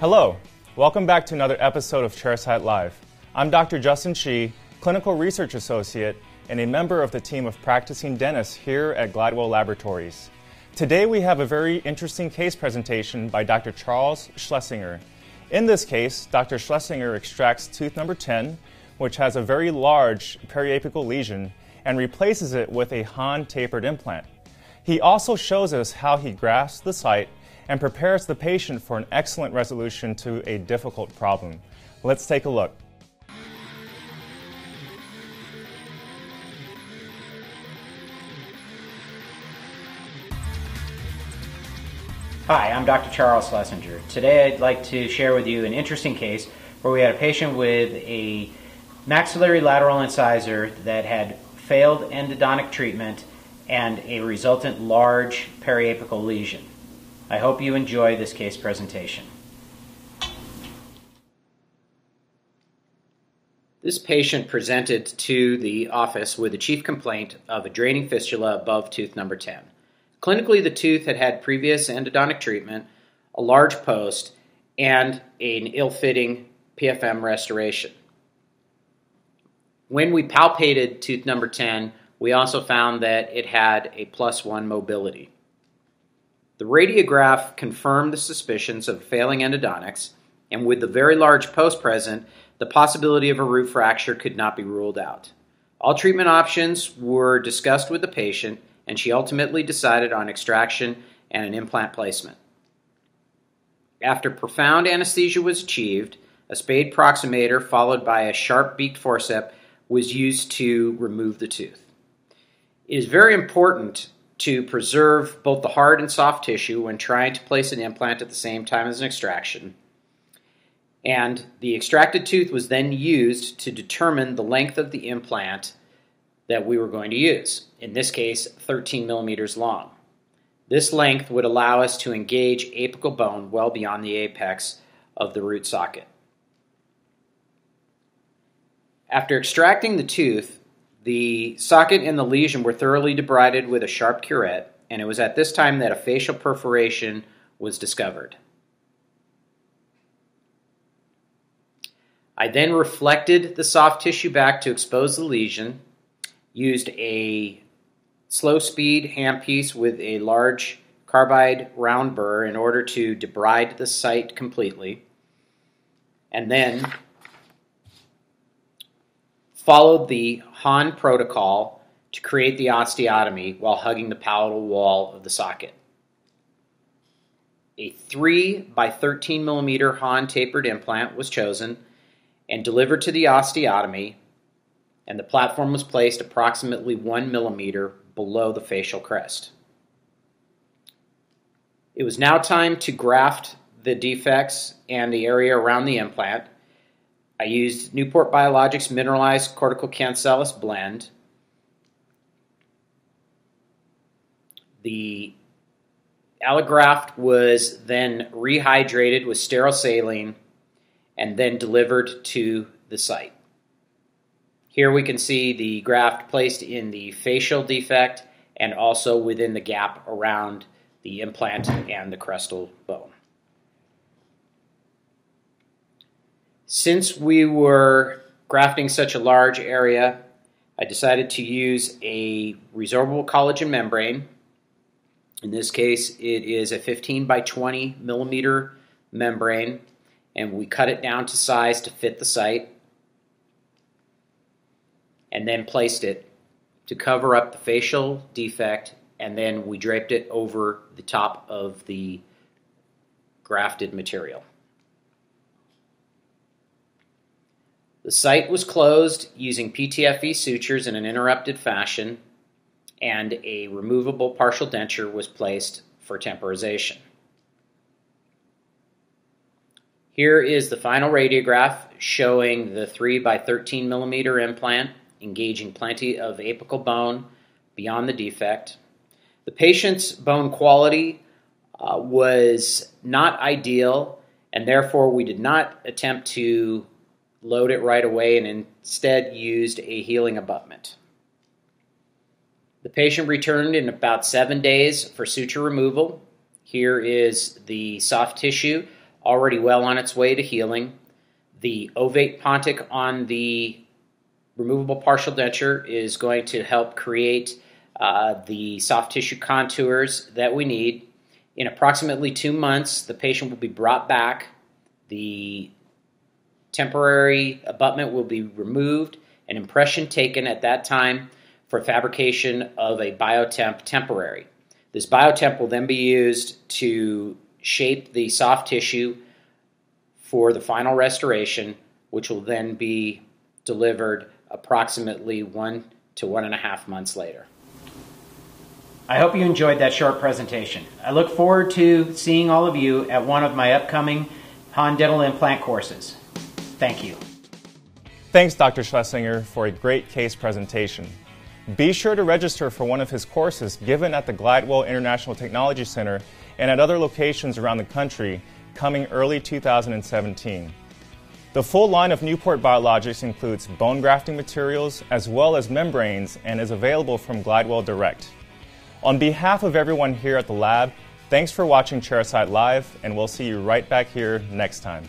Hello, welcome back to another episode of Chairside Live. I'm Dr. Justin Shi, Clinical Research Associate and a member of the team of practicing dentists here at Glidewell Laboratories. Today we have a very interesting case presentation by Dr. Charles Schlesinger. In this case, Dr. Schlesinger extracts tooth number 10, which has a very large periapical lesion, and replaces it with a Hahn tapered implant. He also shows us how he grafts the site and prepares the patient for an excellent resolution to a difficult problem. Let's take a look. Hi, I'm Dr. Charles Schlesinger. Today I'd like to share with you an interesting case where we had a patient with a maxillary lateral incisor that had failed endodontic treatment and a resultant large periapical lesion. I hope you enjoy this case presentation. This patient presented to the office with a chief complaint of a draining fistula above tooth number 10. Clinically, the tooth had had previous endodontic treatment, a large post, and an ill fitting PFM restoration. When we palpated tooth number 10, we also found that it had a plus one mobility. The radiograph confirmed the suspicions of failing endodontics, and with the very large post present, the possibility of a root fracture could not be ruled out. All treatment options were discussed with the patient, and she ultimately decided on extraction and an implant placement. After profound anesthesia was achieved, a spade proximator followed by a sharp beaked forceps was used to remove the tooth. It is very important to preserve both the hard and soft tissue when trying to place an implant at the same time as an extraction. And the extracted tooth was then used to determine the length of the implant that we were going to use, in this case, 13 millimeters long. This length would allow us to engage apical bone well beyond the apex of the root socket. After extracting the tooth, the socket and the lesion were thoroughly debrided with a sharp curette, and it was at this time that a facial perforation was discovered. I then reflected the soft tissue back to expose the lesion used a slow speed handpiece with a large carbide round burr in order to debride the site completely, and then followed the Hahn protocol to create the osteotomy while hugging the palatal wall of the socket. A 3 by 13 millimeter Hahn tapered implant was chosen and delivered to the osteotomy and the platform was placed approximately one millimeter below the facial crest. It was now time to graft the defects and the area around the implant. I used Newport Biologics mineralized cortical cancellous blend. The allograft was then rehydrated with sterile saline and then delivered to the site. Here we can see the graft placed in the facial defect and also within the gap around the implant and the crestal bone. Since we were grafting such a large area, I decided to use a resorbable collagen membrane. In this case, it is a 15 by 20 millimeter membrane, and we cut it down to size to fit the site and then placed it to cover up the facial defect, and then we draped it over the top of the grafted material. The site was closed using PTFE sutures in an interrupted fashion, and a removable partial denture was placed for temporization. Here is the final radiograph showing the 3 by 13 millimeter implant engaging plenty of apical bone beyond the defect. The patient's bone quality uh, was not ideal, and therefore we did not attempt to load it right away and instead used a healing abutment. The patient returned in about seven days for suture removal. Here is the soft tissue already well on its way to healing. The ovate pontic on the removable partial denture is going to help create uh, the soft tissue contours that we need. In approximately two months, the patient will be brought back. The temporary abutment will be removed, an impression taken at that time for fabrication of a BioTemp temporary. This BioTemp will then be used to shape the soft tissue for the final restoration, which will then be delivered approximately one to one and a half months later. I hope you enjoyed that short presentation. I look forward to seeing all of you at one of my upcoming Hahn Dental Implant courses. Thank you. Thanks, Dr. Schlesinger, for a great case presentation. Be sure to register for one of his courses given at the Glidewell International Technology Center and at other locations around the country coming early 2017. The full line of Newport Biologics includes bone grafting materials as well as membranes and is available from Glidewell Direct. On behalf of everyone here at the lab, thanks for watching Chairside Live, and we'll see you right back here next time.